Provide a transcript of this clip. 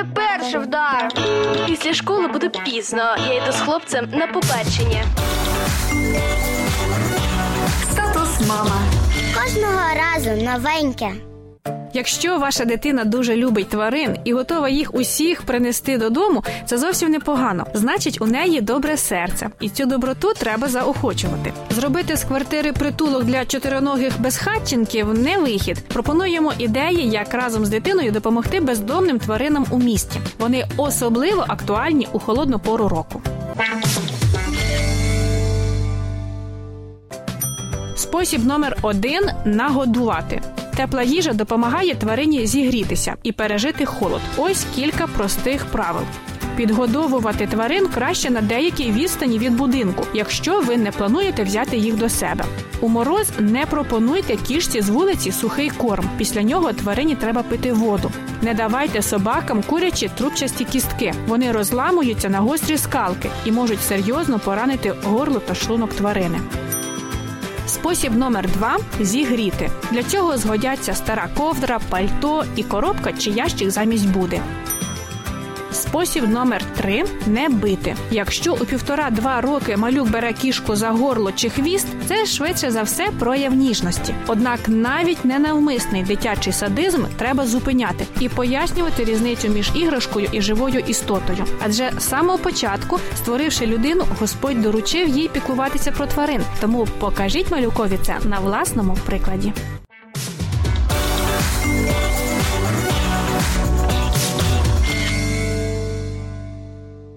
мене перший вдар. Після школи буде пізно. Я йду з хлопцем на побачення. Статус мама. Кожного разу новеньке. Якщо ваша дитина дуже любить тварин і готова їх усіх принести додому, це зовсім непогано. Значить, у неї добре серце, і цю доброту треба заохочувати. Зробити з квартири притулок для чотироногих безхатченків не вихід. Пропонуємо ідеї, як разом з дитиною допомогти бездомним тваринам у місті. Вони особливо актуальні у холодну пору року. Спосіб номер один нагодувати. Тепла їжа допомагає тварині зігрітися і пережити холод. Ось кілька простих правил. Підгодовувати тварин краще на деякій відстані від будинку, якщо ви не плануєте взяти їх до себе. У мороз не пропонуйте кішці з вулиці сухий корм. Після нього тварині треба пити воду. Не давайте собакам курячі трубчасті кістки. Вони розламуються на гострі скалки і можуть серйозно поранити горло та шлунок тварини. Спосіб номер два зігріти. Для цього згодяться стара ковдра, пальто і коробка чи ящик замість буди. Спосіб номер три не бити. Якщо у півтора-два роки малюк бере кішку за горло чи хвіст, це швидше за все прояв ніжності. Однак навіть ненавмисний дитячий садизм треба зупиняти і пояснювати різницю між іграшкою і живою істотою. Адже з самого початку, створивши людину, Господь доручив їй піклуватися про тварин. Тому покажіть малюкові це на власному прикладі.